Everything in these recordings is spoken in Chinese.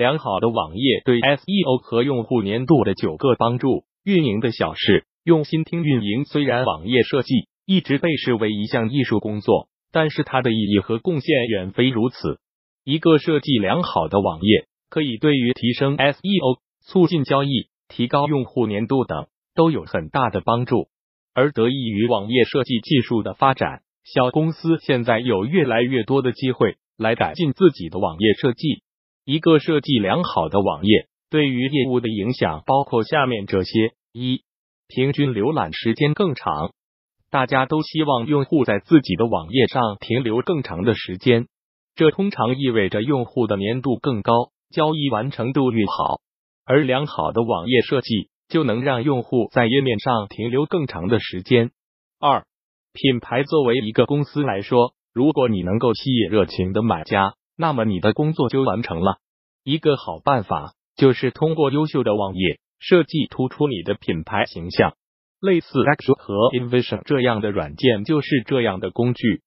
良好的网页对 SEO 和用户粘度的九个帮助。运营的小事，用心听运营。虽然网页设计一直被视为一项艺术工作，但是它的意义和贡献远非如此。一个设计良好的网页，可以对于提升 SEO、促进交易、提高用户粘度等都有很大的帮助。而得益于网页设计技术的发展，小公司现在有越来越多的机会来改进自己的网页设计。一个设计良好的网页对于业务的影响包括下面这些：一、平均浏览时间更长。大家都希望用户在自己的网页上停留更长的时间，这通常意味着用户的粘度更高，交易完成度越好。而良好的网页设计就能让用户在页面上停留更长的时间。二、品牌作为一个公司来说，如果你能够吸引热情的买家。那么你的工作就完成了。一个好办法就是通过优秀的网页设计突出你的品牌形象。类似 X 和 Invision 这样的软件就是这样的工具。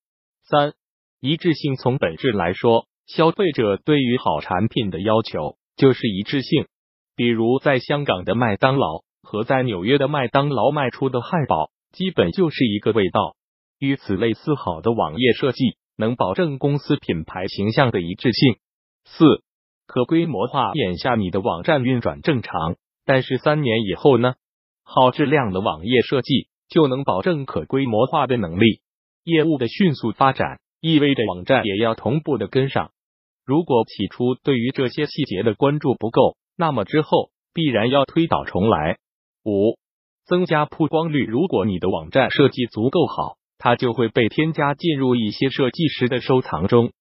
三、一致性从本质来说，消费者对于好产品的要求就是一致性。比如在香港的麦当劳和在纽约的麦当劳卖出的汉堡，基本就是一个味道。与此类似，好的网页设计。能保证公司品牌形象的一致性。四、可规模化。眼下你的网站运转正常，但是三年以后呢？好质量的网页设计就能保证可规模化的能力。业务的迅速发展意味着网站也要同步的跟上。如果起初对于这些细节的关注不够，那么之后必然要推倒重来。五、增加曝光率。如果你的网站设计足够好。它就会被添加进入一些设计师的收藏中，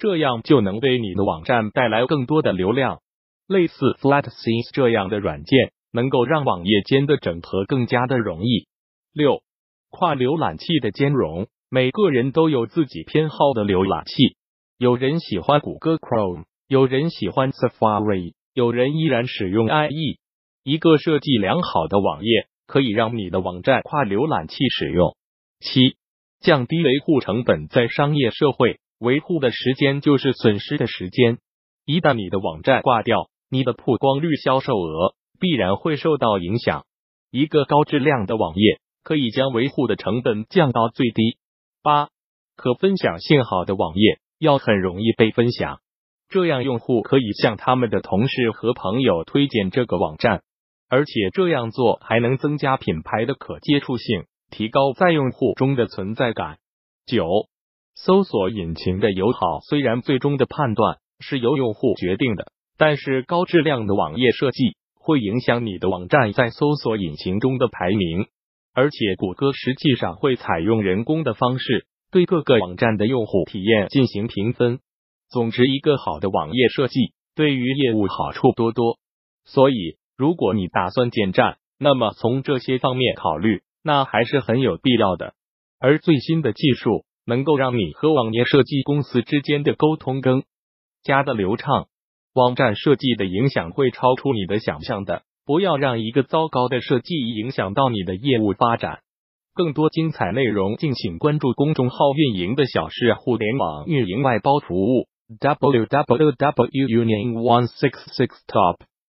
这样就能为你的网站带来更多的流量。类似 Flatscene 这样的软件，能够让网页间的整合更加的容易。六、跨浏览器的兼容。每个人都有自己偏好的浏览器，有人喜欢谷歌 Chrome，有人喜欢 Safari，有人依然使用 IE。一个设计良好的网页可以让你的网站跨浏览器使用。七。降低维护成本，在商业社会，维护的时间就是损失的时间。一旦你的网站挂掉，你的曝光率、销售额必然会受到影响。一个高质量的网页可以将维护的成本降到最低。八、可分享性好的网页要很容易被分享，这样用户可以向他们的同事和朋友推荐这个网站，而且这样做还能增加品牌的可接触性。提高在用户中的存在感。九、搜索引擎的友好，虽然最终的判断是由用户决定的，但是高质量的网页设计会影响你的网站在搜索引擎中的排名。而且，谷歌实际上会采用人工的方式对各个网站的用户体验进行评分。总之，一个好的网页设计对于业务好处多多。所以，如果你打算建站，那么从这些方面考虑。那还是很有必要的。而最新的技术能够让你和网页设计公司之间的沟通更加的流畅，网站设计的影响会超出你的想象的。不要让一个糟糕的设计影响到你的业务发展。更多精彩内容，敬请关注公众号“运营的小事”互联网运营外包服务 w w w u n i o n e s i x six top。